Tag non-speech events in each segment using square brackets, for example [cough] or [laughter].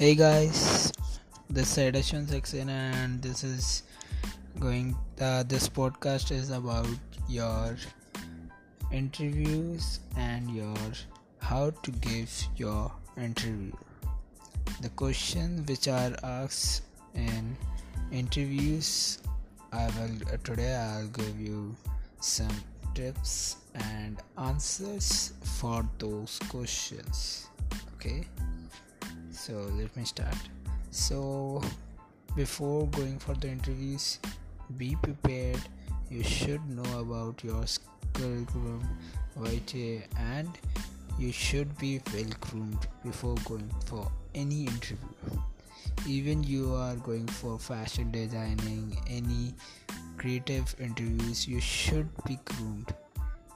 Hey guys, this is Ashwin Saxena and this is going. Uh, this podcast is about your interviews and your how to give your interview. The questions which are asked in interviews, I will uh, today I'll give you some tips and answers for those questions. Okay so let me start. So before going for the interviews be prepared. You should know about your curriculum vitae and you should be well groomed before going for any interview. Even you are going for fashion designing any creative interviews you should be groomed.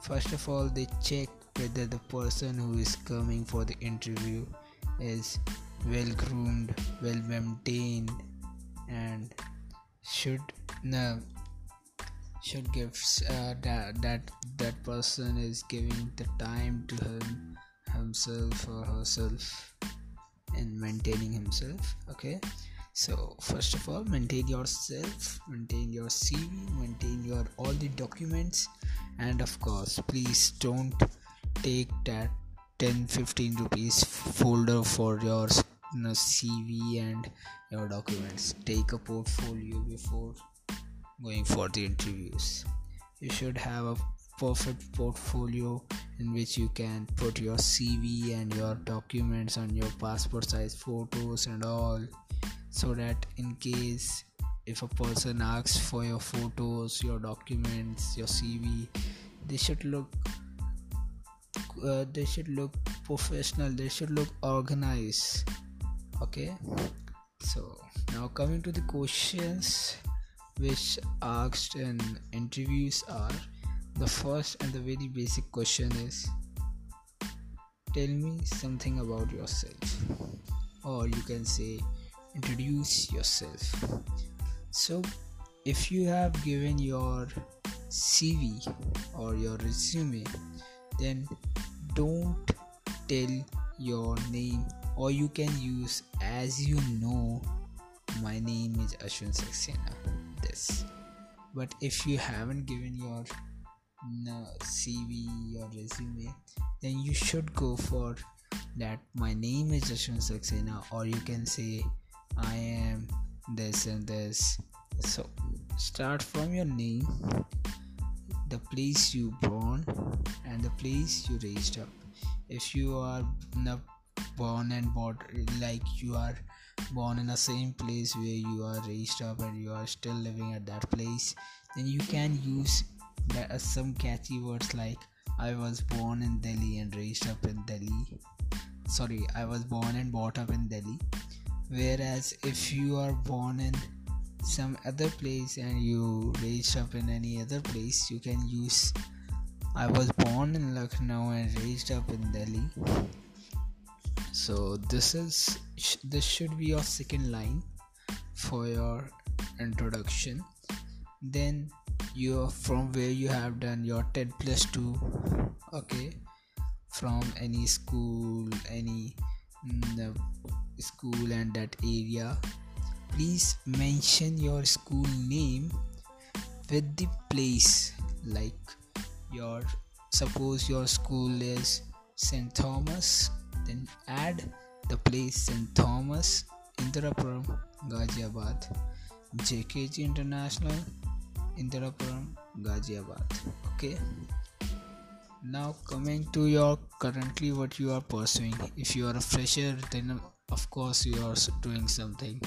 First of all they check whether the person who is coming for the interview is well groomed, well maintained, and should no should give uh, that that that person is giving the time to him himself or herself and maintaining himself okay? So first of all maintain yourself maintain your cv maintain your all the documents and of course please don't take that 10 15 rupees folder for your know, CV and your documents. Take a portfolio before going for the interviews. You should have a perfect portfolio in which you can put your CV and your documents and your passport size photos and all so that in case if a person asks for your photos your documents your cv they should look uh, they should look professional they should look organized okay. So now coming to the questions which asked in interviews are the first and the very basic question is tell me something about yourself. Or you can say introduce yourself. So if you have given your cv or your resume then don't tell your name or you can use as you know my name is Ashwin Saxena this. But if you haven't given your no, CV or resume then you should go for that. My name is Ashwin Saxena or you can say I am this and this. So start from your name the place you born and the place you raised up. If you are born and bought like you are born in the same place where you are raised up and you are still living at that place then you can use that, uh, some catchy words like i was born in delhi and raised up in delhi. Sorry i was born and brought up in delhi. Whereas if you are born in some other place and you raised up in any other place you can use i was born in lucknow and raised up in delhi so this is this should be your second line for your introduction. Then you from where you have done your 10 plus 2 okay? From any school any mm, school and that area. Please mention your school name with the place like your suppose your school is st thomas then add the place St. Thomas, Indirapuram, Ghaziabad, JKG International, Indirapuram, Ghaziabad. Okay. Now coming to your currently what you are pursuing. If you are a fresher, then of course you are doing something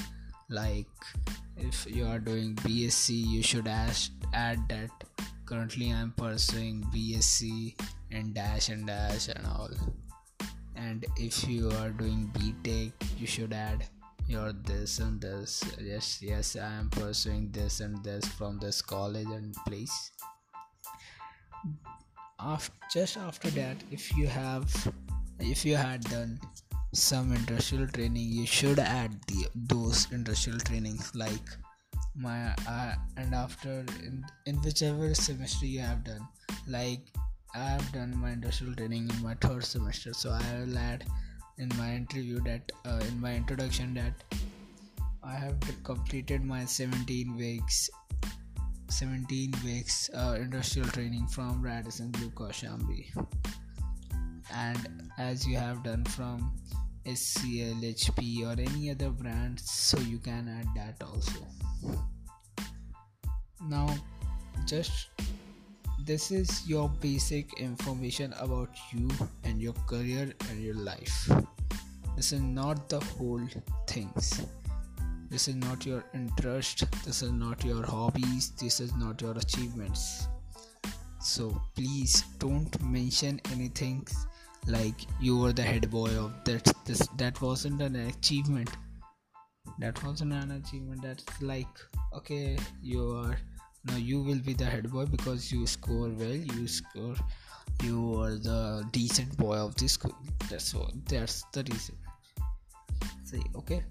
like if you are doing BSc, you should add add that. Currently, I am pursuing BSc and dash and dash and all and if you are doing btech you should add your this and this. Yes yes i am pursuing this and this from this college and place. After, just after that if you have if you had done some industrial training you should add the those industrial trainings like my uh, and after in, in whichever semester you have done like I have done my industrial training in my third semester, so I will add in my interview that uh, in my introduction that I have completed my 17 weeks 17 weeks uh, industrial training from Radisson Blu Kaushambi. And as you have done from SCL, HP or any other brand so you can add that also. Now just this is your basic information about you and your career and your life. This is not the whole things. This is not your interest. This is not your hobbies. This is not your achievements. So please don't mention anything like you were the head boy of that this that wasn't an achievement. That wasn't an achievement. That's like okay you are now you will be the head boy because you score well. You score you are the decent boy of the school. That's all. That's the reason. Say okay.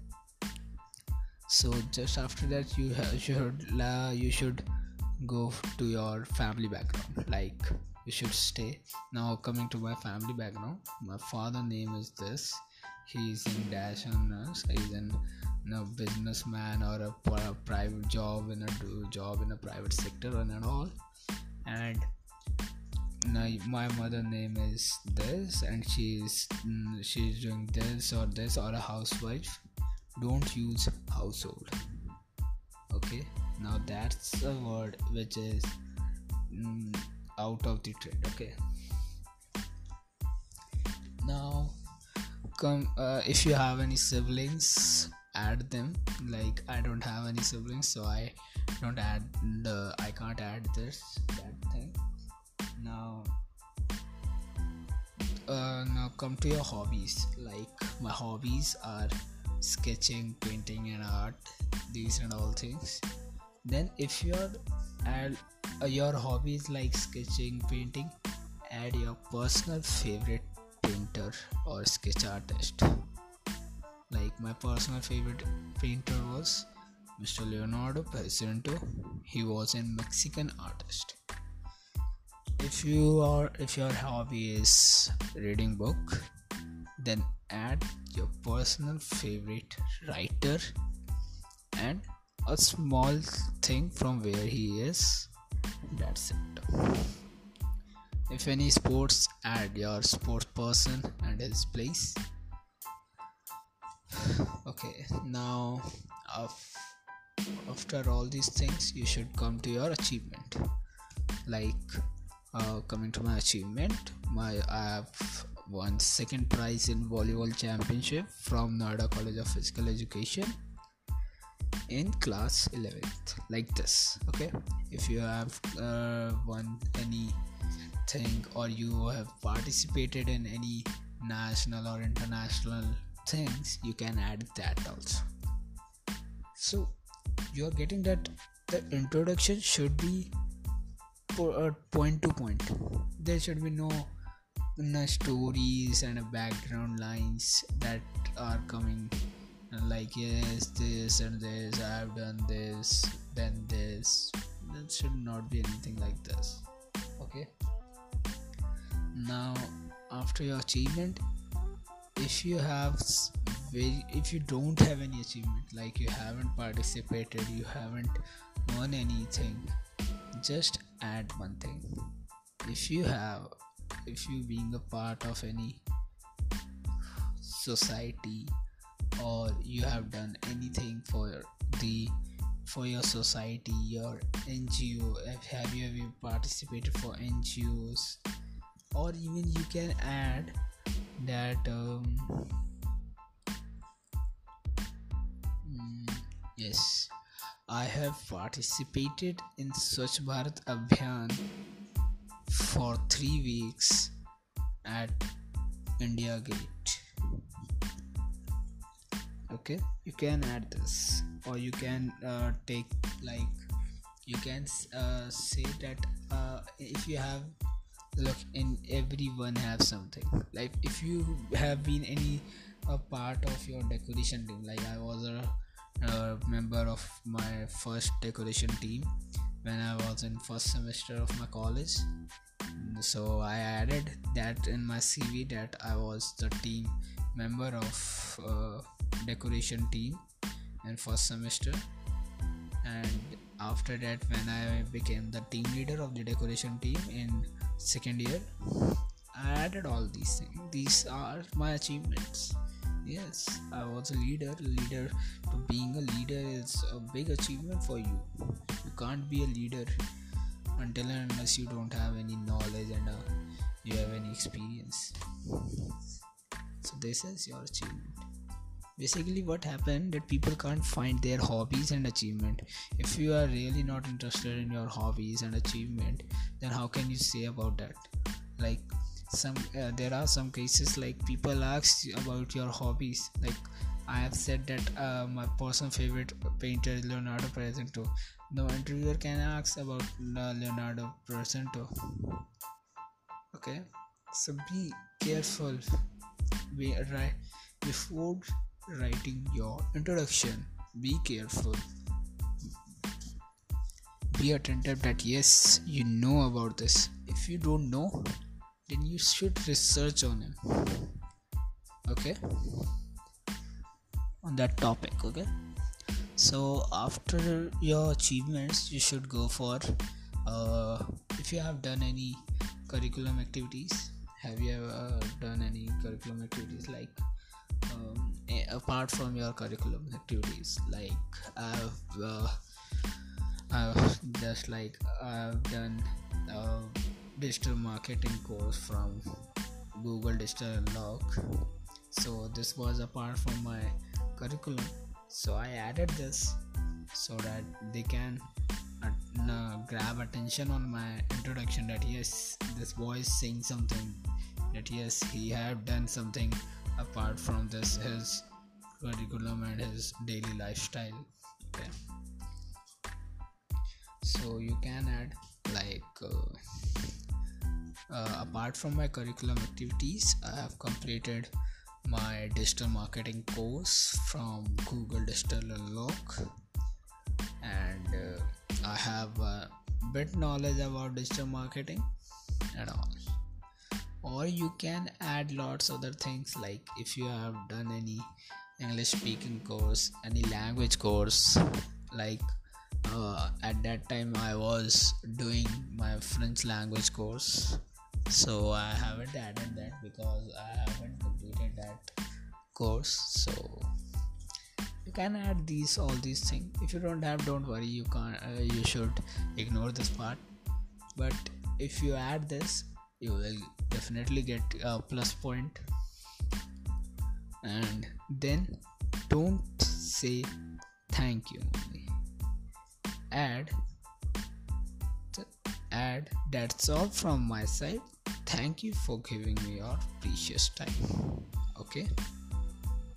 So just after that you should uh, you should go to your family background. Like you should stay. Now coming to my family background my father name is this. He's in dash on nurse in a businessman or a, a private job in a job in a private sector and all. And my mother name is this and she's mm, she's doing this or this or a housewife. Don't use household. Okay? Now that's a word which is mm, out of the trend okay? Now come uh, if you have any siblings add them. Like i don't have any siblings so i don't add the i can't add this that thing. Now uh, now come to your hobbies. Like my hobbies are sketching painting and art these and all things. Then if you're add uh, your hobbies like sketching painting add your personal favorite painter or sketch artist like my personal favorite painter was mr leonardo Paciento. he was a mexican artist. If you are if your hobby is reading book then add your personal favorite writer and a small thing from where he is. That's it. If any sports add your sports person and his place okay now after all these things you should come to your achievement. Like uh, coming to my achievement my i have won second prize in volleyball championship from Noida College of Physical Education in class 11th like this okay? If you have uh, won anything or you have participated in any national or international things you can add that also. So you are getting that the introduction should be uh, point to point. There should be no no stories and background lines that are coming like yes this and this i have done this then this. That should not be anything like this. Okay? Now after your achievement if you have if you don't have any achievement like you haven't participated you haven't won anything just add one thing. If you have if you being a part of any society or you have done anything for the for your society your ngo have you ever participated for ngos or even you can add that um, mm, yes I have participated in Swachh Bharat Abhiyan for three weeks at India Gate. Okay, you can add this, or you can uh, take like you can uh, say that uh, if you have look in everyone have something like if you have been any a part of your decoration team like i was a a member of my first decoration team when I was in first semester of my college. So I added that in my CV that I was the team member of uh, decoration team in first semester and after that when i became the team leader of the decoration team in second year i added all these things. These are my achievements. Yes i was a leader. Leader to being a leader is a big achievement for you. You can't be a leader until and unless you don't have any knowledge and uh, you have any experience. So this is your achievement basically what happened that people can't find their hobbies and achievement. If you are really not interested in your hobbies and achievement then how can you say about that? Like some uh, there are some cases like people ask about your hobbies. Like i have said that uh, my personal favorite painter is leonardo presento. The interviewer can ask about leonardo presento. Okay? So be careful. Be right before writing your introduction. Be careful. Be attentive that yes, you know about this. If you don't know, then you should research on it. Okay? On that topic, okay? So, after your achievements, you should go for uh, if you have done any curriculum activities. Have you ever done any curriculum activities like um, apart from your curriculum activities like i've uh, I've just like I've done a digital marketing course from Google Digital Unlock. So this was apart from my curriculum. So I added this so that they can uh, grab attention on my introduction that yes, this boy is saying something. That yes, he have done something apart from this his curriculum and his daily lifestyle. Okay. So you can add like uh, uh, apart from my curriculum activities i have completed my digital marketing course from google digital unlock. And uh, i have a bit knowledge about digital marketing and all or you can add lots other things like if you have done any english speaking course any language course like uh, at that time i was doing my french language course. So i haven't added that because i haven't completed that course. So you can add these all these things if you don't have don't worry. You can't uh, you should ignore this part. But if you add this you will definitely get a plus point. And then don't say thank you. Add add that's all from my side. Thank you for giving me your precious time. Okay?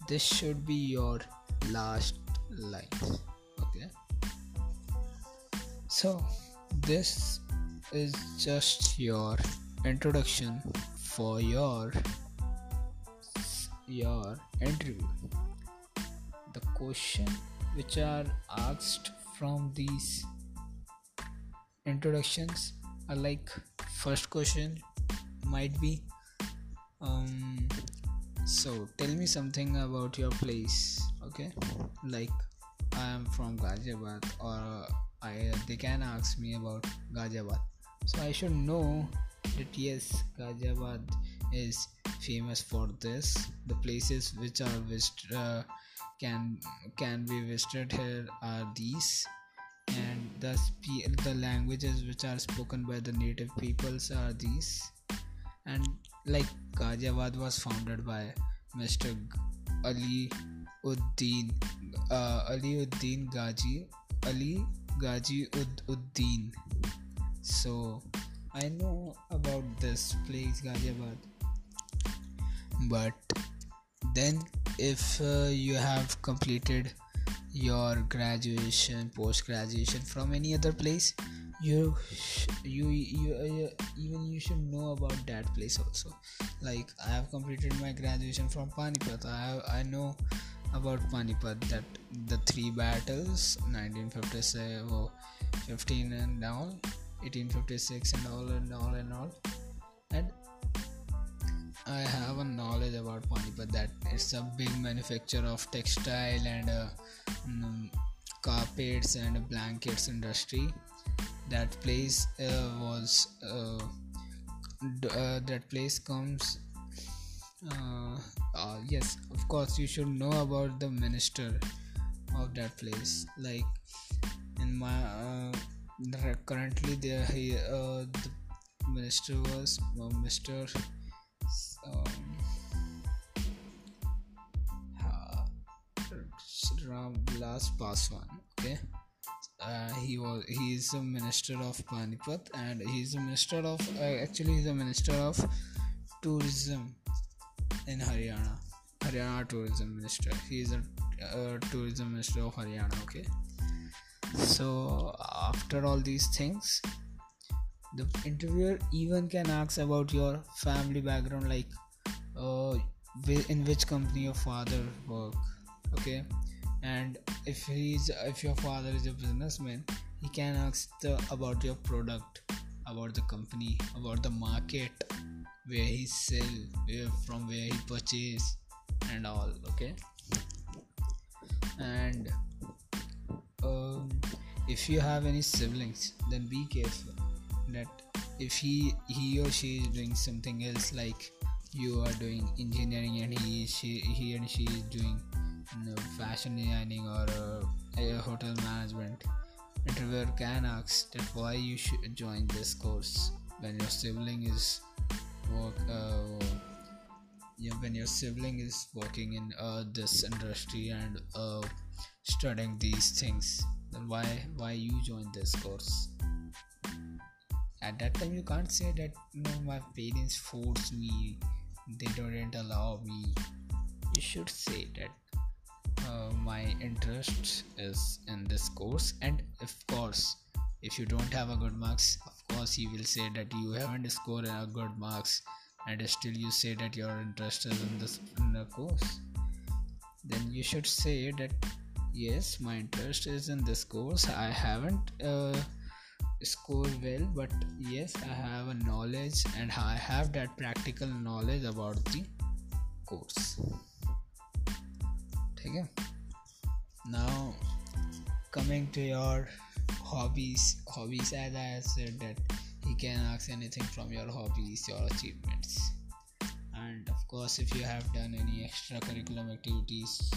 This should be your last line. Okay? So this is just your introduction for your your interview. The question which are asked from these introductions are like first question might be um so tell me something about your place okay? Like i am from ghaziabad or i they can ask me about ghaziabad. So i should know that yes, Ghaziabad is famous for this. The places which are visited uh, can can be visited here are these, and the the languages which are spoken by the native peoples are these. And like Ghaziabad was founded by Mr. Ali Uddin uh, Ali Uddin Ghazi Ali Ghazi Ud- Uddin. So I know about this place Ghaziabad, but then if uh, you have completed your graduation, post graduation from any other place, you you you, uh, even you should know about that place also. Like I have completed my graduation from Panipat. I have, I know about Panipat that the three battles 1957 15 and all 1856 and all and all and all and I have a knowledge about Panipat that it's a big manufacturer of textile and uh, um, carpets and blankets industry. That place uh, was uh, d- uh, that place comes. Uh, uh, yes, of course, you should know about the minister of that place. Like in my currently there, he, the minister was Mr um, Vilas Paswan. Okay, uh, he was he is a minister of Panipat and he is a minister of uh, actually he's a minister of tourism in Haryana. Haryana tourism minister. He is a uh, tourism minister of Haryana. Okay, so after all these things the interviewer even can ask about your family background like uh, in which company your father work okay? And if he's if your father is a businessman he can ask the, about your product about the company about the market where he sell where from where he purchase and all okay? And um, if you have any siblings then be careful that if he he or she is doing something else like you are doing engineering and he she he and she is doing you know, fashion designing or uh, hotel management interviewer can ask that why you should join this course when your sibling is work uh, yeah, when your sibling is working in uh, this industry and uh, studying these things then why why you join this course? At that time you can't say that you know my parents forced me they didn't allow me. You should say that uh, my interest is in this course. And of course if you don't have a good marks of course he will say that you haven't scored a good marks. And still you say that your interest is in this in the course. Then you should say that yes my interest is in this course. I haven't uh, score well but yes i have a knowledge and i have that practical knowledge about the course. Okay. Now coming to your hobbies hobbies as i said that he can ask anything from your hobbies your achievements. And of course if you have done any extracurricular activities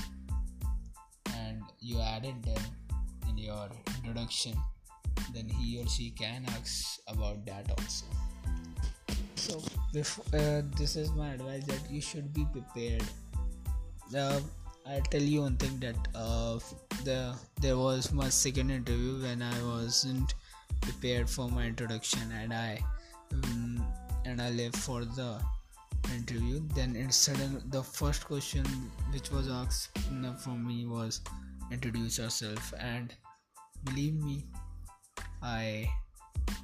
you added them in your introduction then he or she can ask about that also. So before, uh, this is my advice that you should be prepared. Uh, i'll tell you one thing that uh, the there was my second interview when i wasn't prepared for my introduction and i um, and i left for the interview. Then sudden the first question which was asked from me was introduce yourself and believe me I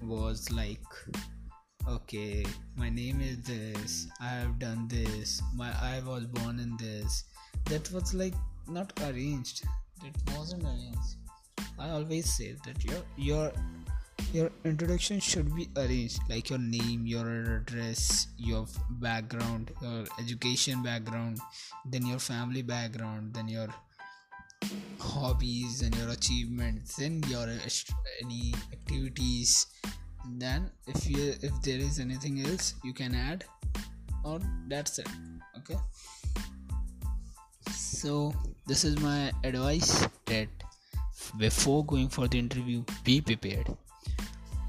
was like, okay, my name is this, I have done this, my I was born in this. That was like not arranged. It wasn't arranged. I always say that your your your introduction should be arranged like your name your address your background your education background then your family background then your hobbies and your achievements and your any activities then if you if there is anything else you can add or that's it okay? So this is my advice that before going for the interview be prepared.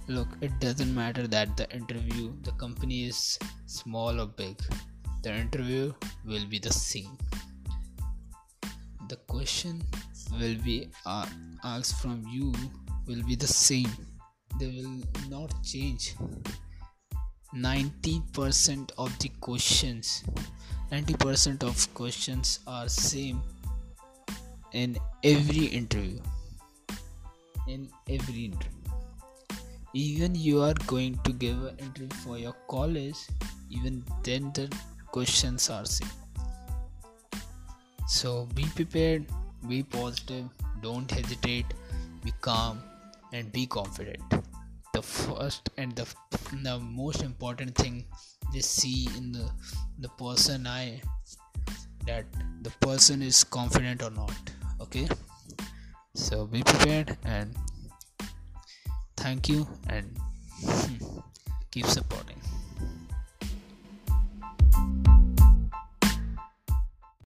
Look it doesn't matter that the interview the company is small or big the interview will be the same the question will be uh, asked from you will be the same. They will not change. 90% of the questions 90% of questions are same in every interview. In every interview. Even you are going to give an interview for your college even then the questions are same so be prepared, be positive, don't hesitate, be calm, and be confident. the first and the, the most important thing they see in the the person I that the person is confident or not okay so be prepared and thank you and [laughs] keep supporting